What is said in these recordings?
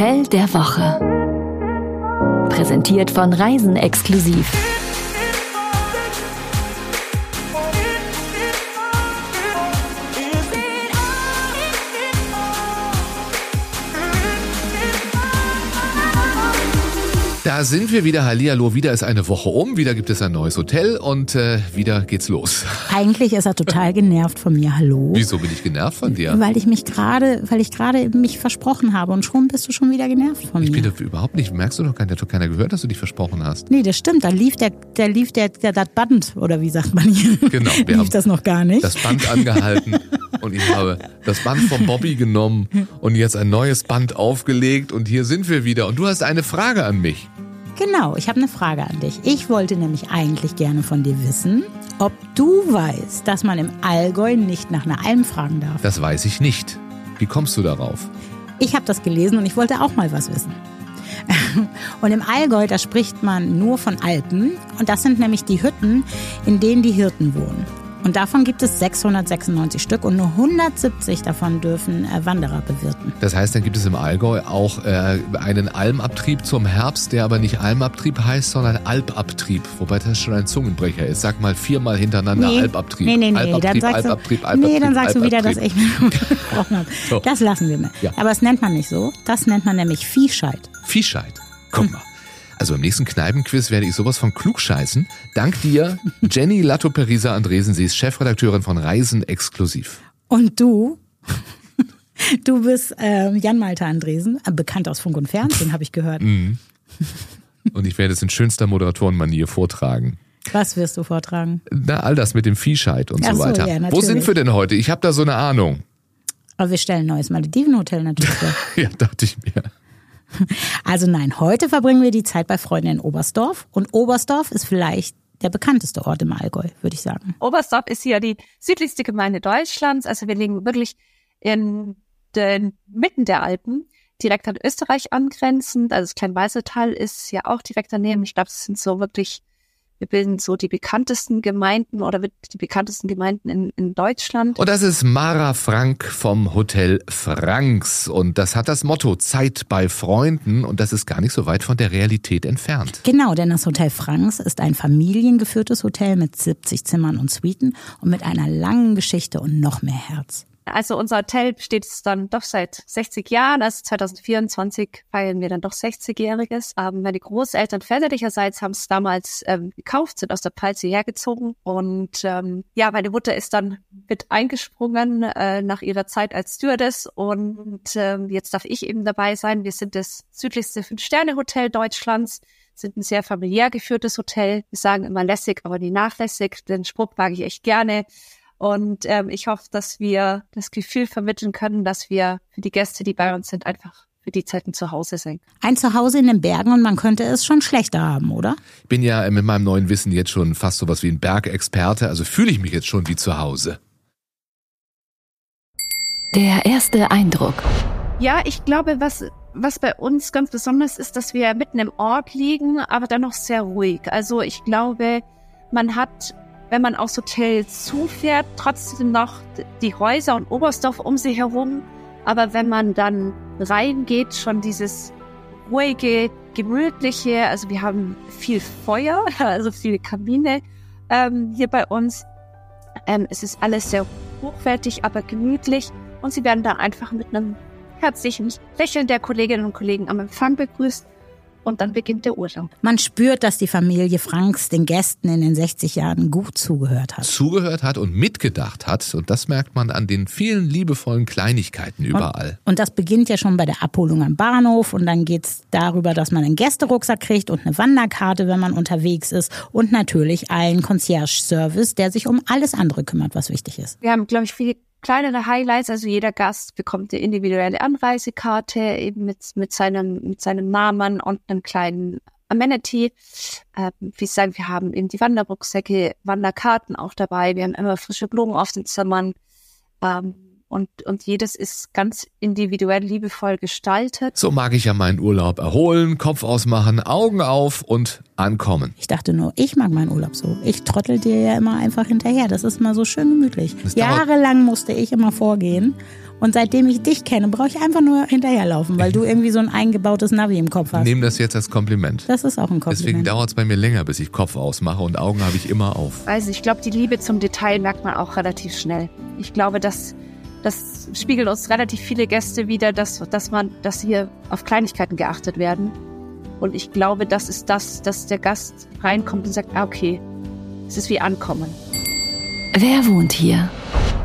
Hotel der Woche. Präsentiert von Reisen exklusiv. Da sind wir wieder. Hallihallo, wieder ist eine Woche um, wieder gibt es ein neues Hotel und äh, wieder geht's los. Eigentlich ist er total genervt von mir. Hallo. Wieso bin ich genervt von dir? Weil ich mich gerade, weil ich gerade mich versprochen habe und schon bist du schon wieder genervt von Ich mir. bin doch überhaupt nicht, merkst du doch keiner, hat doch keiner gehört, dass du dich versprochen hast. Nee, das stimmt. Da lief der, der lief der, der das Band oder wie sagt man hier? Genau, wir lief haben das noch gar nicht. Das Band angehalten und ich habe das Band von Bobby genommen und jetzt ein neues Band aufgelegt und hier sind wir wieder. Und du hast eine Frage an mich. Genau, ich habe eine Frage an dich. Ich wollte nämlich eigentlich gerne von dir wissen, ob du weißt, dass man im Allgäu nicht nach einer Alm fragen darf. Das weiß ich nicht. Wie kommst du darauf? Ich habe das gelesen und ich wollte auch mal was wissen. Und im Allgäu, da spricht man nur von Alpen. Und das sind nämlich die Hütten, in denen die Hirten wohnen. Und davon gibt es 696 Stück und nur 170 davon dürfen äh, Wanderer bewirten. Das heißt, dann gibt es im Allgäu auch äh, einen Almabtrieb zum Herbst, der aber nicht Almabtrieb heißt, sondern Albabtrieb. Wobei das schon ein Zungenbrecher ist. Sag mal viermal hintereinander Albabtrieb. Nee, nee, nee, Albabtrieb, dann sagst Albabtrieb, du, Albabtrieb, nee, dann sagst du wieder, dass ich gesprochen habe. So. Das lassen wir mal. Ja. Aber es nennt man nicht so. Das nennt man nämlich Viehscheid. Viehscheid. Guck mal. Also im nächsten Kneipenquiz werde ich sowas von klugscheißen. Dank dir, Jenny Latto-Perisa Andresen. Sie ist Chefredakteurin von Reisen exklusiv. Und du, du bist ähm, Jan-Malte Andresen, äh, bekannt aus Funk und Fernsehen, habe ich gehört. Mhm. Und ich werde es in schönster Moderatorenmanier vortragen. Was wirst du vortragen? Na, all das mit dem Viehscheid und Ach so weiter. ja, Wo sind wir denn heute? Ich habe da so eine Ahnung. Aber wir stellen ein neues Maledivenhotel natürlich vor. Ja, dachte ich mir. Also nein, heute verbringen wir die Zeit bei Freunden in Oberstdorf. Und Oberstdorf ist vielleicht der bekannteste Ort im Allgäu, würde ich sagen. Oberstdorf ist hier die südlichste Gemeinde Deutschlands. Also wir liegen wirklich in den Mitten der Alpen, direkt an Österreich angrenzend. Also das Kleinweißetal ist ja auch direkt daneben. Ich glaube, es sind so wirklich, wir bilden so die bekanntesten Gemeinden oder die bekanntesten Gemeinden in, in Deutschland. Und das ist Mara Frank vom Hotel Franks. Und das hat das Motto Zeit bei Freunden. Und das ist gar nicht so weit von der Realität entfernt. Genau, denn das Hotel Franks ist ein familiengeführtes Hotel mit 70 Zimmern und Suiten und mit einer langen Geschichte und noch mehr Herz. Also unser Hotel besteht dann doch seit 60 Jahren. Also 2024 feiern wir dann doch 60-Jähriges. Ähm, meine Großeltern väterlicherseits haben es damals ähm, gekauft, sind aus der Pfalz hierher gezogen. Und ähm, ja, meine Mutter ist dann mit eingesprungen äh, nach ihrer Zeit als Stewardess. Und ähm, jetzt darf ich eben dabei sein. Wir sind das südlichste Fünf-Sterne-Hotel Deutschlands sind ein sehr familiär geführtes Hotel. Wir sagen immer lässig, aber nie nachlässig. Den Spruch mag ich echt gerne. Und ähm, ich hoffe, dass wir das Gefühl vermitteln können, dass wir für die Gäste, die bei uns sind, einfach für die Zeiten zu Hause sind. Ein Zuhause in den Bergen und man könnte es schon schlechter haben, oder? Ich bin ja mit meinem neuen Wissen jetzt schon fast sowas wie ein Bergexperte. Also fühle ich mich jetzt schon wie zu Hause. Der erste Eindruck. Ja, ich glaube, was, was bei uns ganz besonders ist, dass wir mitten im Ort liegen, aber dann noch sehr ruhig. Also ich glaube, man hat, wenn man aufs Hotel zufährt, trotzdem noch die Häuser und Oberstdorf um sich herum. Aber wenn man dann reingeht, schon dieses ruhige, gemütliche, also wir haben viel Feuer, also viele Kamine ähm, hier bei uns. Ähm, es ist alles sehr hochwertig, aber gemütlich und sie werden dann einfach mit einem herzlichen Lächeln der Kolleginnen und Kollegen am Empfang begrüßt und dann beginnt der Urlaub. Man spürt, dass die Familie Franks den Gästen in den 60 Jahren gut zugehört hat. Zugehört hat und mitgedacht hat. Und das merkt man an den vielen liebevollen Kleinigkeiten überall. Und das beginnt ja schon bei der Abholung am Bahnhof und dann geht's darüber, dass man einen Gästerucksack kriegt und eine Wanderkarte, wenn man unterwegs ist und natürlich einen Concierge-Service, der sich um alles andere kümmert, was wichtig ist. Wir haben, glaube ich, viele kleinere Highlights. Also jeder Gast bekommt eine individuelle Anreisekarte eben mit, mit, seinem, mit seinem Namen und einem kleinen Amenity. Ähm, wie ich sagen, wir haben eben die Wanderrucksäcke, Wanderkarten auch dabei. Wir haben immer frische Blumen auf den Zimmern. Ähm, und, und jedes ist ganz individuell liebevoll gestaltet. So mag ich ja meinen Urlaub erholen, Kopf ausmachen, Augen auf und ankommen. Ich dachte nur, ich mag meinen Urlaub so. Ich trottel dir ja immer einfach hinterher. Das ist immer so schön gemütlich. Das Jahrelang musste ich immer vorgehen Und seitdem ich dich kenne, brauche ich einfach nur hinterherlaufen, weil du irgendwie so ein eingebautes Navi im Kopf hast. Nehm das jetzt als Kompliment. Das ist auch ein Kompliment. Deswegen dauert es bei mir länger, bis ich Kopf ausmache und Augen habe ich immer auf. Also ich glaube, die Liebe zum Detail merkt man auch relativ schnell. Ich glaube, dass das spiegelt uns relativ viele Gäste wieder, dass, dass man, dass hier auf Kleinigkeiten geachtet werden. Und ich glaube, das ist das, dass der Gast reinkommt und sagt, ah, okay, es ist wie Ankommen. Wer wohnt hier?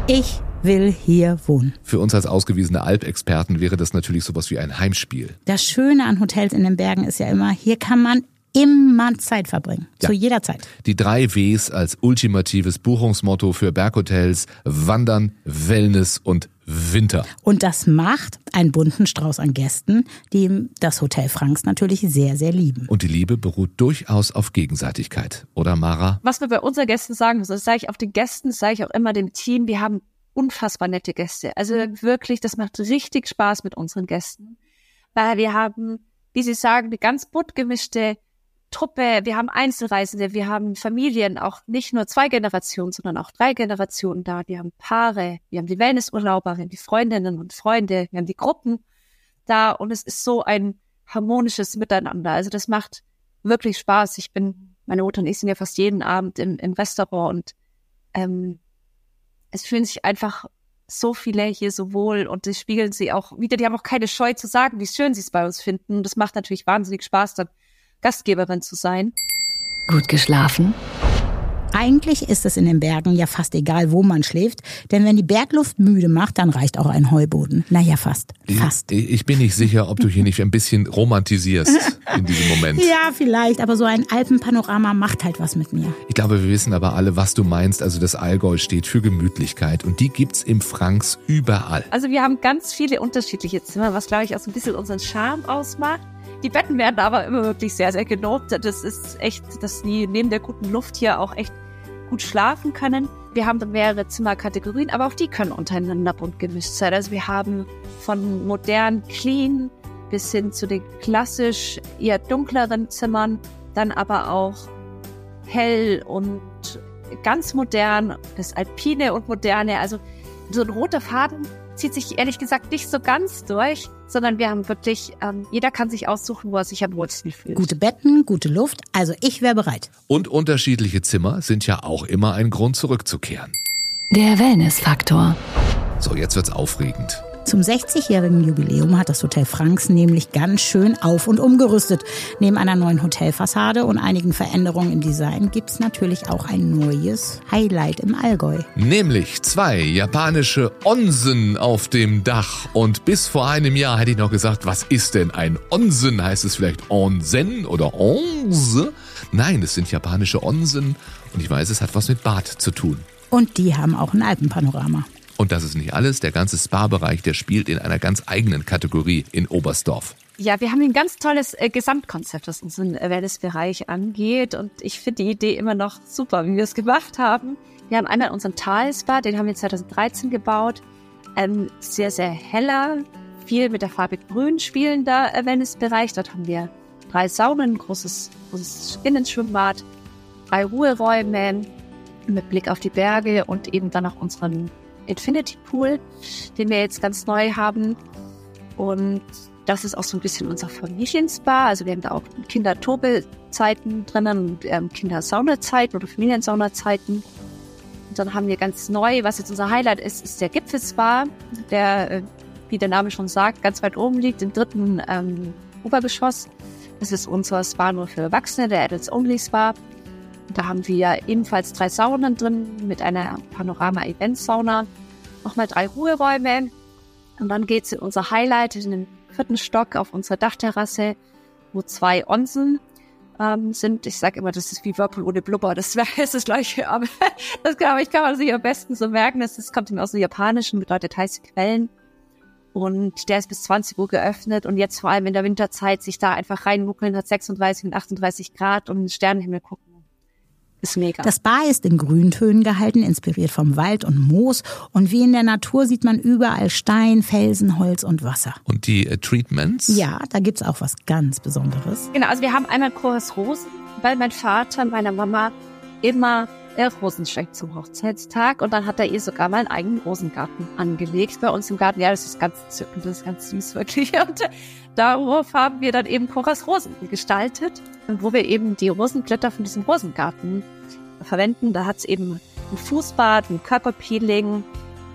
Ich will hier wohnen. Für uns als ausgewiesene Alpexperten wäre das natürlich sowas wie ein Heimspiel. Das Schöne an Hotels in den Bergen ist ja immer, hier kann man immer Zeit verbringen. Ja. Zu jeder Zeit. Die drei Ws als ultimatives Buchungsmotto für Berghotels Wandern, Wellness und Winter. Und das macht einen bunten Strauß an Gästen, die das Hotel Franks natürlich sehr, sehr lieben. Und die Liebe beruht durchaus auf Gegenseitigkeit. Oder Mara? Was wir bei unseren Gästen sagen müssen, das sage ich auch den Gästen, das sage ich auch immer dem Team, wir haben unfassbar nette Gäste. Also wirklich, das macht richtig Spaß mit unseren Gästen. Weil wir haben, wie Sie sagen, eine ganz bunt gemischte Truppe, wir haben Einzelreisende, wir haben Familien, auch nicht nur zwei Generationen, sondern auch drei Generationen da. Wir haben Paare, wir haben die Wellnessurlauber, wir die Freundinnen und Freunde, wir haben die Gruppen da und es ist so ein harmonisches Miteinander. Also das macht wirklich Spaß. Ich bin, meine Mutter und ich sind ja fast jeden Abend im, im Restaurant und ähm, es fühlen sich einfach so viele hier so wohl und das spiegeln sie auch wieder. Die haben auch keine Scheu zu sagen, wie schön sie es bei uns finden. Das macht natürlich wahnsinnig Spaß, dann Gastgeberin zu sein. Gut geschlafen? Eigentlich ist es in den Bergen ja fast egal, wo man schläft, denn wenn die Bergluft müde macht, dann reicht auch ein Heuboden. Naja, fast. Fast. Ich, ich bin nicht sicher, ob du hier nicht ein bisschen romantisierst in diesem Moment. Ja, vielleicht, aber so ein Alpenpanorama macht halt was mit mir. Ich glaube, wir wissen aber alle, was du meinst. Also das Allgäu steht für Gemütlichkeit und die gibt's im Franks überall. Also wir haben ganz viele unterschiedliche Zimmer, was glaube ich auch so ein bisschen unseren Charme ausmacht. Die Betten werden aber immer wirklich sehr, sehr gelobt. Das ist echt, dass die neben der guten Luft hier auch echt gut schlafen können. Wir haben mehrere Zimmerkategorien, aber auch die können untereinander bunt gemischt sein. Also wir haben von modern, clean bis hin zu den klassisch eher dunkleren Zimmern, dann aber auch hell und ganz modern, das Alpine und Moderne. Also so ein roter Faden zieht sich ehrlich gesagt nicht so ganz durch, sondern wir haben wirklich, ähm, jeder kann sich aussuchen, wo er sich am wohlsten fühlt. Gute Betten, gute Luft, also ich wäre bereit. Und unterschiedliche Zimmer sind ja auch immer ein Grund zurückzukehren. Der Wellnessfaktor. So, jetzt wird's aufregend. Zum 60-jährigen Jubiläum hat das Hotel Franks nämlich ganz schön auf und umgerüstet. Neben einer neuen Hotelfassade und einigen Veränderungen im Design gibt's natürlich auch ein neues Highlight im Allgäu. Nämlich zwei japanische Onsen auf dem Dach. Und bis vor einem Jahr hätte ich noch gesagt, was ist denn ein Onsen? Heißt es vielleicht Onsen oder Onze? Nein, es sind japanische Onsen. Und ich weiß, es hat was mit Bad zu tun. Und die haben auch ein Alpenpanorama. Und das ist nicht alles. Der ganze Spa-Bereich, der spielt in einer ganz eigenen Kategorie in Oberstdorf. Ja, wir haben ein ganz tolles äh, Gesamtkonzept, was unseren Wellnessbereich angeht. Und ich finde die Idee immer noch super, wie wir es gemacht haben. Wir haben einmal unseren Talspa, den haben wir 2013 gebaut. Ähm, sehr, sehr heller, viel mit der Farbe Grün spielender äh, Wellnessbereich. Dort haben wir drei Saunen, großes, großes Innenschwimmbad, drei Ruheräume mit Blick auf die Berge und eben dann auch unseren Infinity Pool, den wir jetzt ganz neu haben. Und das ist auch so ein bisschen unser Familienspa. Also wir haben da auch Kindertobe-Zeiten drinnen und ähm, Kindersaunazeiten oder Familiensaunazeiten. Und dann haben wir ganz neu, was jetzt unser Highlight ist, ist der Gipfelspa, der, äh, wie der Name schon sagt, ganz weit oben liegt, im dritten ähm, Obergeschoss. Das ist unser Spa nur für Erwachsene, der Adults Only Spa. Da haben wir ebenfalls drei Saunen drin mit einer Panorama-Event-Sauna. Nochmal drei Ruheräume. Und dann geht's in unser Highlight in den vierten Stock auf unserer Dachterrasse, wo zwei Onsen ähm, sind. Ich sage immer, das ist wie Whirlpool ohne Blubber. Das jetzt das gleiche, aber das glaube ich, kann man sich am besten so merken. Das, das kommt aus dem Japanischen, bedeutet heiße Quellen. Und der ist bis 20 Uhr geöffnet und jetzt vor allem in der Winterzeit sich da einfach reinmuckeln, hat 36 und 38 Grad und den Sternenhimmel gucken. Ist mega. Das Spa ist in Grüntönen gehalten, inspiriert vom Wald und Moos. Und wie in der Natur sieht man überall Stein, Felsen, Holz und Wasser. Und die äh, Treatments? Ja, da gibt's auch was ganz Besonderes. Genau, also wir haben einmal Chorus Rosen, weil mein Vater meiner Mama immer äh, Rosenschenk zum Hochzeitstag und dann hat er ihr sogar mal einen eigenen Rosengarten angelegt bei uns im Garten. Ja, das ist ganz zückend, das ist ganz süß wirklich. Und darauf haben wir dann eben Coras Rosen gestaltet, wo wir eben die Rosenblätter von diesem Rosengarten verwenden. Da hat es eben ein Fußbad, ein Körperpeeling,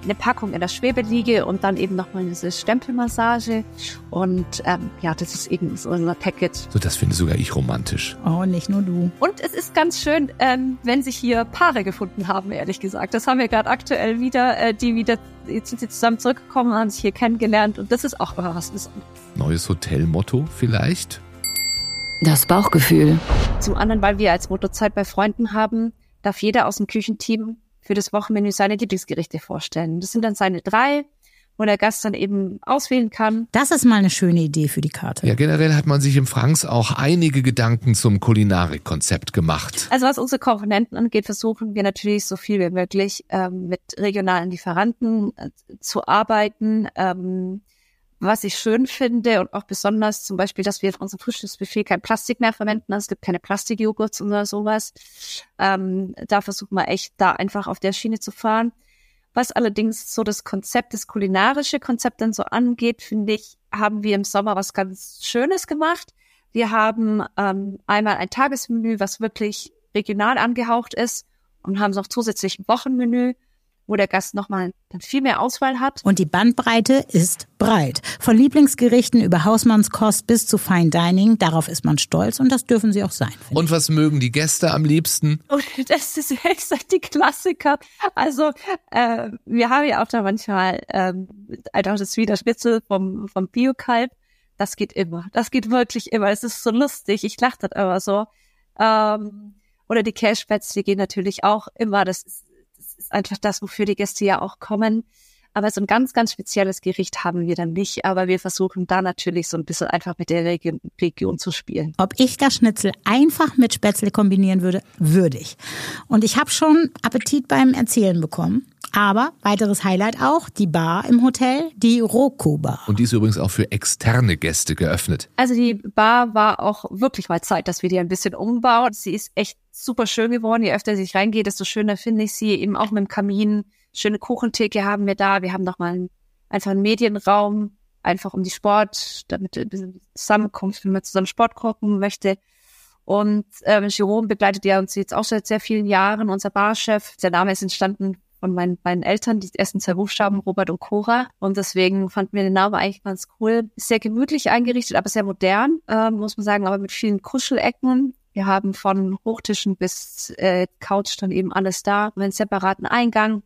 eine Packung in der Schwebeliege und dann eben nochmal diese Stempelmassage. Und ähm, ja, das ist eben so ein Package. So, das finde sogar ich romantisch. Oh, nicht nur du. Und es ist ganz schön, ähm, wenn sich hier Paare gefunden haben, ehrlich gesagt. Das haben wir gerade aktuell wieder, äh, die wieder, jetzt sind sie zusammen zurückgekommen, haben sich hier kennengelernt und das ist auch immer was Besonderes. Neues Hotelmotto vielleicht? Das Bauchgefühl. Zum anderen, weil wir als Motorzeit bei Freunden haben, darf jeder aus dem Küchenteam für das Wochenmenü seine Lieblingsgerichte vorstellen. Das sind dann seine drei, wo der Gast dann eben auswählen kann. Das ist mal eine schöne Idee für die Karte. Ja, generell hat man sich im Franks auch einige Gedanken zum Kulinarikkonzept gemacht. Also was unsere Komponenten angeht, versuchen wir natürlich so viel wie möglich ähm, mit regionalen Lieferanten äh, zu arbeiten. Ähm, was ich schön finde und auch besonders zum Beispiel, dass wir in unserem Frühstücksbuffet kein Plastik mehr verwenden. Also es gibt keine Plastikjoghurts oder sowas. Ähm, da versuchen wir echt da einfach auf der Schiene zu fahren. Was allerdings so das Konzept, das kulinarische Konzept dann so angeht, finde ich, haben wir im Sommer was ganz Schönes gemacht. Wir haben ähm, einmal ein Tagesmenü, was wirklich regional angehaucht ist und haben noch zusätzlich ein Wochenmenü wo der Gast nochmal dann viel mehr Auswahl hat. Und die Bandbreite ist breit. Von Lieblingsgerichten über Hausmannskost bis zu Fine Dining. Darauf ist man stolz und das dürfen sie auch sein. Und was mögen die Gäste am liebsten? Und das ist echt die Klassiker. Also äh, wir haben ja auch da manchmal ähm, einfach das Widerspitzel vom, vom Biokalb. Das geht immer. Das geht wirklich immer. Es ist so lustig. Ich lache das immer so. Ähm, oder die Cashbats, die gehen natürlich auch immer. Das ist ist einfach das, wofür die Gäste ja auch kommen. Aber so ein ganz, ganz spezielles Gericht haben wir dann nicht. Aber wir versuchen da natürlich so ein bisschen einfach mit der Region, Region zu spielen. Ob ich das Schnitzel einfach mit Spätzle kombinieren würde, würde ich. Und ich habe schon Appetit beim Erzählen bekommen. Aber weiteres Highlight auch, die Bar im Hotel, die Roko Bar. Und die ist übrigens auch für externe Gäste geöffnet. Also die Bar war auch wirklich mal Zeit, dass wir die ein bisschen umbauen. Sie ist echt super schön geworden. Je öfter ich reingehe, desto schöner finde ich sie. Eben auch mit dem Kamin. Schöne Kuchentheke haben wir da. Wir haben nochmal einfach einen Medienraum, einfach um die Sport, damit ein bisschen Zusammenkunft, wenn man zusammen Sport gucken möchte. Und ähm, Jerome begleitet ja uns jetzt auch seit sehr vielen Jahren, unser Barchef. Der Name ist entstanden von meinen beiden Eltern, die ersten zwei Buchstaben, Robert und Cora. Und deswegen fanden wir den Namen eigentlich ganz cool. Sehr gemütlich eingerichtet, aber sehr modern, äh, muss man sagen, aber mit vielen Kuschelecken. Wir haben von Hochtischen bis äh, Couch dann eben alles da. Haben einen separaten Eingang.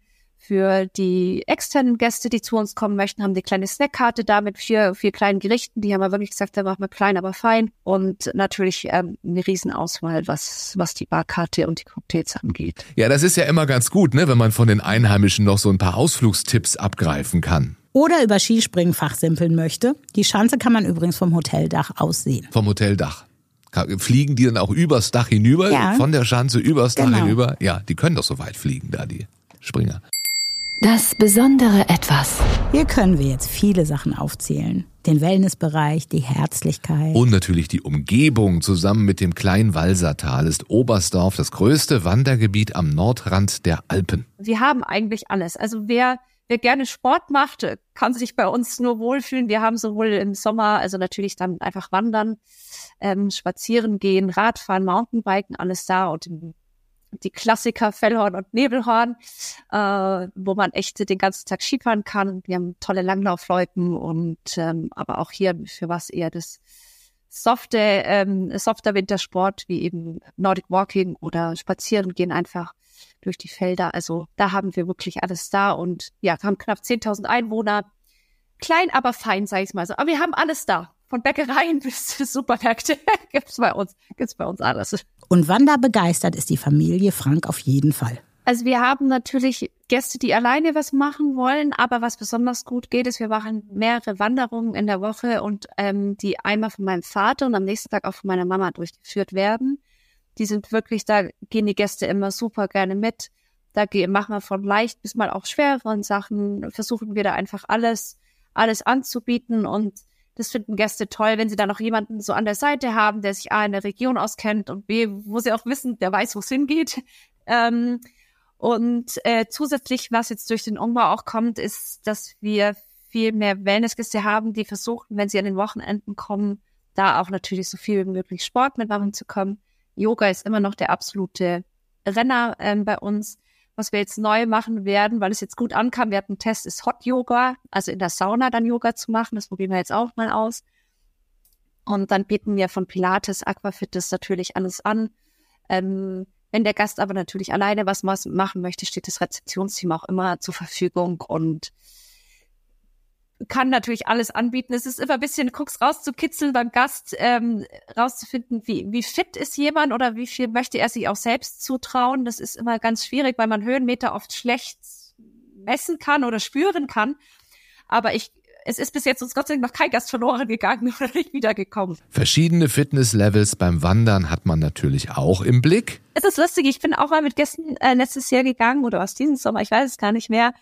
Für die externen Gäste, die zu uns kommen möchten, haben die kleine Snackkarte da mit vier, vier kleinen Gerichten. Die haben wir wirklich gesagt, da machen wir klein, aber fein. Und natürlich ähm, eine Riesenauswahl, was, was die Barkarte und die Cocktails angeht. Ja, das ist ja immer ganz gut, ne, wenn man von den Einheimischen noch so ein paar Ausflugstipps abgreifen kann. Oder über Skispringen fachsimpeln möchte. Die Schanze kann man übrigens vom Hoteldach aussehen. Vom Hoteldach. Fliegen die dann auch übers Dach hinüber? Ja. Von der Schanze übers Dach Genau. hinüber? Ja, die können doch so weit fliegen, da die Springer. Das besondere Etwas. Hier können wir jetzt viele Sachen aufzählen. Den Wellnessbereich, die Herzlichkeit. Und natürlich die Umgebung zusammen mit dem kleinen Walsertal ist Oberstdorf das größte Wandergebiet am Nordrand der Alpen. Wir haben eigentlich alles. Also wer, wer gerne Sport macht, kann sich bei uns nur wohlfühlen. Wir haben sowohl im Sommer, also natürlich dann einfach wandern, ähm, spazieren gehen, Radfahren, Mountainbiken, alles da und im die Klassiker Fellhorn und Nebelhorn, äh, wo man echt den ganzen Tag Skifahren kann. Wir haben tolle Langlaufloipen und ähm, aber auch hier für was eher das softe, ähm, softer Wintersport wie eben Nordic Walking oder Spazieren gehen einfach durch die Felder. Also da haben wir wirklich alles da und ja, wir haben knapp 10.000 Einwohner. Klein, aber fein, sag ich mal so. Aber wir haben alles da. Von Bäckereien bis zu Supermärkte gibt's bei uns, gibt's bei uns alles. Und wanderbegeistert ist die Familie Frank auf jeden Fall. Also wir haben natürlich Gäste, die alleine was machen wollen, aber was besonders gut geht, ist, wir machen mehrere Wanderungen in der Woche und ähm, die einmal von meinem Vater und am nächsten Tag auch von meiner Mama durchgeführt werden. Die sind wirklich, da gehen die Gäste immer super gerne mit. Da gehen, machen wir von leicht bis mal auch schwereren Sachen, versuchen wir da einfach alles, alles anzubieten und Das finden Gäste toll, wenn sie dann noch jemanden so an der Seite haben, der sich A in der Region auskennt und B, wo sie auch wissen, der weiß, wo es hingeht. Ähm, und äh, zusätzlich, was jetzt durch den Umbau auch kommt, ist, dass wir viel mehr Wellnessgäste haben, die versuchen, wenn sie an den Wochenenden kommen, da auch natürlich so viel wie möglich Sport mitmachen zu können. Yoga ist immer noch der absolute Renner ähm, bei uns. Was wir jetzt neu machen werden, weil es jetzt gut ankam, wir hatten einen Test, ist Hot Yoga, also in der Sauna dann Yoga zu machen. Das probieren wir jetzt auch mal aus. Und dann bieten wir von Pilates, Aquafitness natürlich alles an. Ähm, wenn der Gast aber natürlich alleine was machen möchte, steht das Rezeptionsteam auch immer zur Verfügung und kann natürlich alles anbieten. Es ist immer ein bisschen, guck's rauszukitzeln beim Gast, ähm, rauszufinden, wie, wie fit ist jemand oder wie viel möchte er sich auch selbst zutrauen. Das ist immer ganz schwierig, weil man Höhenmeter oft schlecht messen kann oder spüren kann. Aber ich es ist bis jetzt uns Gott sei Dank noch kein Gast verloren gegangen oder nicht wiedergekommen. Verschiedene Fitnesslevels beim Wandern hat man natürlich auch im Blick. Es ist lustig, ich bin auch mal mit Gästen äh, letztes Jahr gegangen oder aus diesem Sommer, ich weiß es gar nicht mehr.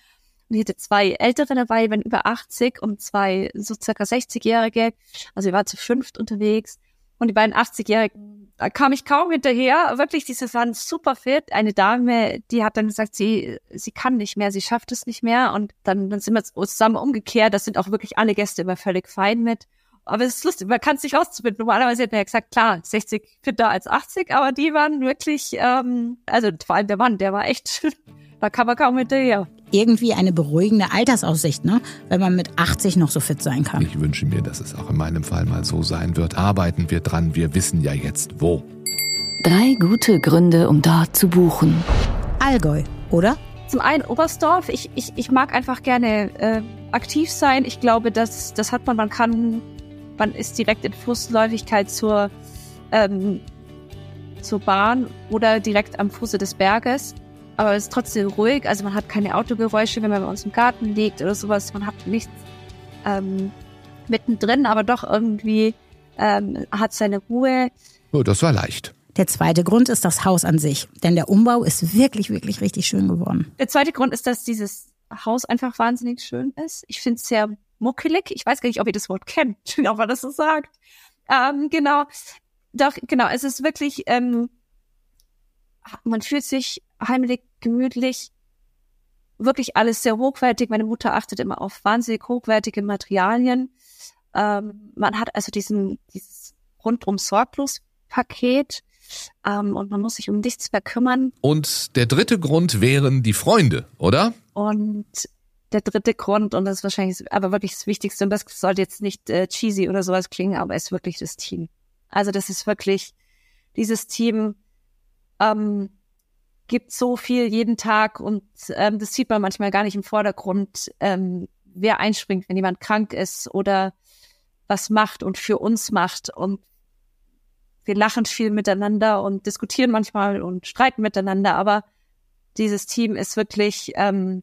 Ich hatte zwei ältere dabei, wenn über 80 und zwei so circa 60-Jährige. Also wir waren zu fünft unterwegs. Und die beiden 80-Jährigen, da kam ich kaum hinterher. Wirklich, diese waren super fit. Eine Dame, die hat dann gesagt, sie, sie kann nicht mehr, sie schafft es nicht mehr. Und dann, dann sind wir zusammen umgekehrt. Das sind auch wirklich alle Gäste immer völlig fein mit. Aber es ist lustig, man kann es nicht rauszufinden. Normalerweise hätte man ja gesagt, klar, 60 fitter als 80, aber die waren wirklich, ähm, also vor allem der Mann, der war echt, da kam man kaum hinterher irgendwie eine beruhigende Altersaussicht, ne? wenn man mit 80 noch so fit sein kann. Ich wünsche mir, dass es auch in meinem Fall mal so sein wird. Arbeiten wir dran, wir wissen ja jetzt wo. Drei gute Gründe, um dort zu buchen. Allgäu, oder? Zum einen Oberstdorf. Ich, ich, ich mag einfach gerne äh, aktiv sein. Ich glaube, das, das hat man, man kann, man ist direkt in Fußläufigkeit zur, ähm, zur Bahn oder direkt am Fuße des Berges aber es ist trotzdem ruhig. Also man hat keine Autogeräusche, wenn man bei uns im Garten liegt oder sowas. Man hat nichts ähm, mittendrin, aber doch irgendwie ähm, hat seine Ruhe. Oh, das war leicht. Der zweite Grund ist das Haus an sich, denn der Umbau ist wirklich, wirklich richtig schön geworden. Der zweite Grund ist, dass dieses Haus einfach wahnsinnig schön ist. Ich finde es sehr muckelig. Ich weiß gar nicht, ob ihr das Wort kennt, ob man das so sagt. Ähm, genau. Doch, genau, es ist wirklich, ähm, man fühlt sich heimlich, gemütlich, wirklich alles sehr hochwertig. Meine Mutter achtet immer auf wahnsinnig hochwertige Materialien. Ähm, man hat also diesen, dieses rundum sorglos Paket ähm, und man muss sich um nichts mehr kümmern. Und der dritte Grund wären die Freunde, oder? Und der dritte Grund, und das ist wahrscheinlich aber wirklich das Wichtigste, und das sollte jetzt nicht äh, cheesy oder sowas klingen, aber ist wirklich das Team. Also das ist wirklich dieses Team, ähm, gibt so viel jeden Tag und ähm, das sieht man manchmal gar nicht im Vordergrund, ähm, wer einspringt, wenn jemand krank ist oder was macht und für uns macht. Und wir lachen viel miteinander und diskutieren manchmal und streiten miteinander, aber dieses Team ist wirklich ähm,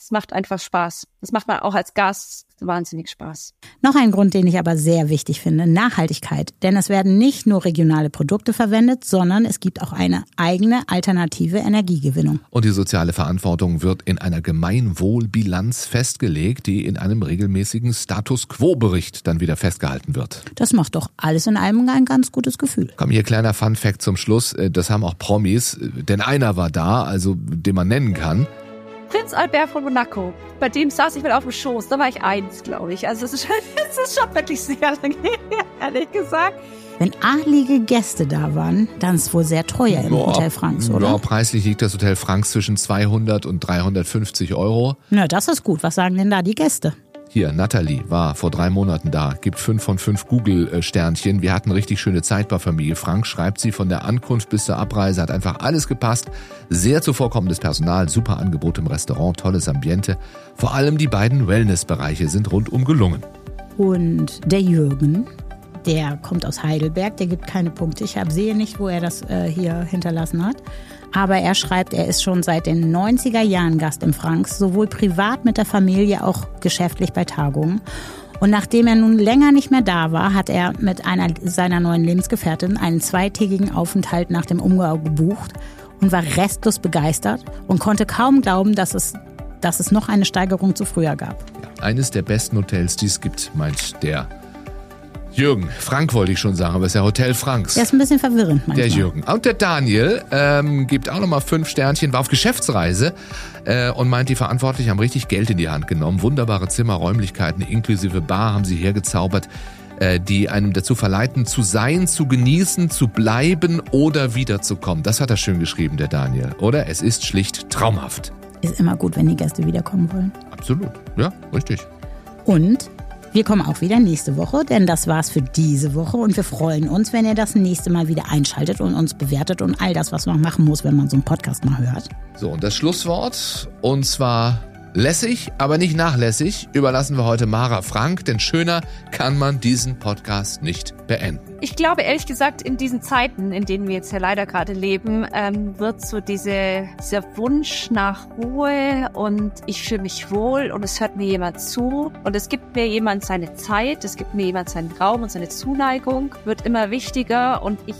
es macht einfach Spaß. Das macht man auch als Gast wahnsinnig Spaß. Noch ein Grund, den ich aber sehr wichtig finde, Nachhaltigkeit. Denn es werden nicht nur regionale Produkte verwendet, sondern es gibt auch eine eigene alternative Energiegewinnung. Und die soziale Verantwortung wird in einer Gemeinwohlbilanz festgelegt, die in einem regelmäßigen Status Quo-Bericht dann wieder festgehalten wird. Das macht doch alles in allem ein ganz gutes Gefühl. Komm, hier kleiner Fun-Fact zum Schluss. Das haben auch Promis, denn einer war da, also den man nennen kann. Prinz Albert von Monaco. Bei dem saß ich mit auf dem Schoß. Da war ich eins, glaube ich. Also es ist, ist schon wirklich sehr lange her, ehrlich gesagt. Wenn adlige Gäste da waren, dann ist es wohl sehr teuer im Boah, Hotel Franks, oder? Ja, preislich liegt das Hotel Franks zwischen 200 und 350 Euro. Na, das ist gut. Was sagen denn da die Gäste? Hier, Natalie war vor drei Monaten da, gibt fünf von fünf Google-Sternchen. Wir hatten richtig schöne Zeit bei Familie. Frank schreibt sie von der Ankunft bis zur Abreise, hat einfach alles gepasst. Sehr zuvorkommendes Personal, super Angebot im Restaurant, tolles Ambiente. Vor allem die beiden Wellnessbereiche sind rundum gelungen. Und der Jürgen, der kommt aus Heidelberg, der gibt keine Punkte. Ich sehe nicht, wo er das äh, hier hinterlassen hat. Aber er schreibt, er ist schon seit den 90er Jahren Gast im Franks, sowohl privat mit der Familie, auch geschäftlich bei Tagungen. Und nachdem er nun länger nicht mehr da war, hat er mit einer seiner neuen Lebensgefährtin einen zweitägigen Aufenthalt nach dem Umbau gebucht und war restlos begeistert und konnte kaum glauben, dass es dass es noch eine Steigerung zu früher gab. Eines der besten Hotels, die es gibt, meint der Jürgen. Frank wollte ich schon sagen, aber es ist ja Hotel Franks. Der ist ein bisschen verwirrend manchmal. Der Jürgen. Und der Daniel ähm, gibt auch nochmal fünf Sternchen, war auf Geschäftsreise äh, und meint, die Verantwortlichen haben richtig Geld in die Hand genommen. Wunderbare Zimmer, Räumlichkeiten inklusive Bar haben sie hergezaubert, äh, die einem dazu verleiten, zu sein, zu genießen, zu bleiben oder wiederzukommen. Das hat er schön geschrieben, der Daniel. Oder? Es ist schlicht traumhaft. Ist immer gut, wenn die Gäste wiederkommen wollen. Absolut. Ja, richtig. Und wir kommen auch wieder nächste Woche, denn das war's für diese Woche und wir freuen uns, wenn ihr das nächste Mal wieder einschaltet und uns bewertet und all das, was man machen muss, wenn man so einen Podcast mal hört. So, und das Schlusswort, und zwar Lässig, aber nicht nachlässig, überlassen wir heute Mara Frank, denn schöner kann man diesen Podcast nicht beenden. Ich glaube ehrlich gesagt, in diesen Zeiten, in denen wir jetzt ja leider gerade leben, ähm, wird so diese, dieser Wunsch nach Ruhe und ich fühle mich wohl und es hört mir jemand zu und es gibt mir jemand seine Zeit, es gibt mir jemand seinen Raum und seine Zuneigung, wird immer wichtiger und ich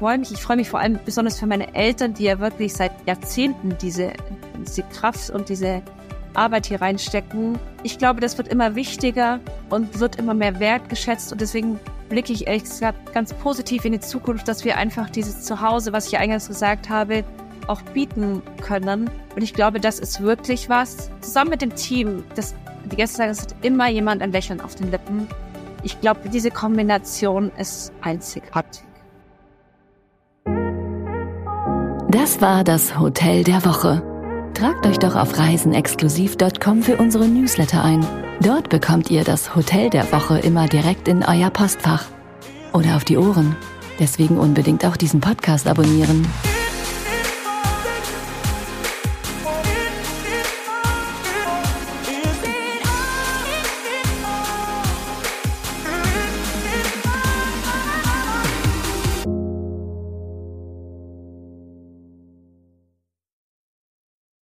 freue mich, ich freue mich vor allem besonders für meine Eltern, die ja wirklich seit Jahrzehnten diese, diese Kraft und diese Arbeit hier reinstecken. Ich glaube, das wird immer wichtiger und wird immer mehr wertgeschätzt und deswegen blicke ich ehrlich gesagt ganz positiv in die Zukunft, dass wir einfach dieses Zuhause, was ich ja eingangs gesagt habe, auch bieten können. Und ich glaube, das ist wirklich was. Zusammen mit dem Team, das, die Gäste sagen, es hat immer jemand ein Lächeln auf den Lippen. Ich glaube, diese Kombination ist einzigartig. Das war das Hotel der Woche. Tragt euch doch auf reisenexklusiv.com für unsere Newsletter ein. Dort bekommt ihr das Hotel der Woche immer direkt in euer Postfach oder auf die Ohren. Deswegen unbedingt auch diesen Podcast abonnieren.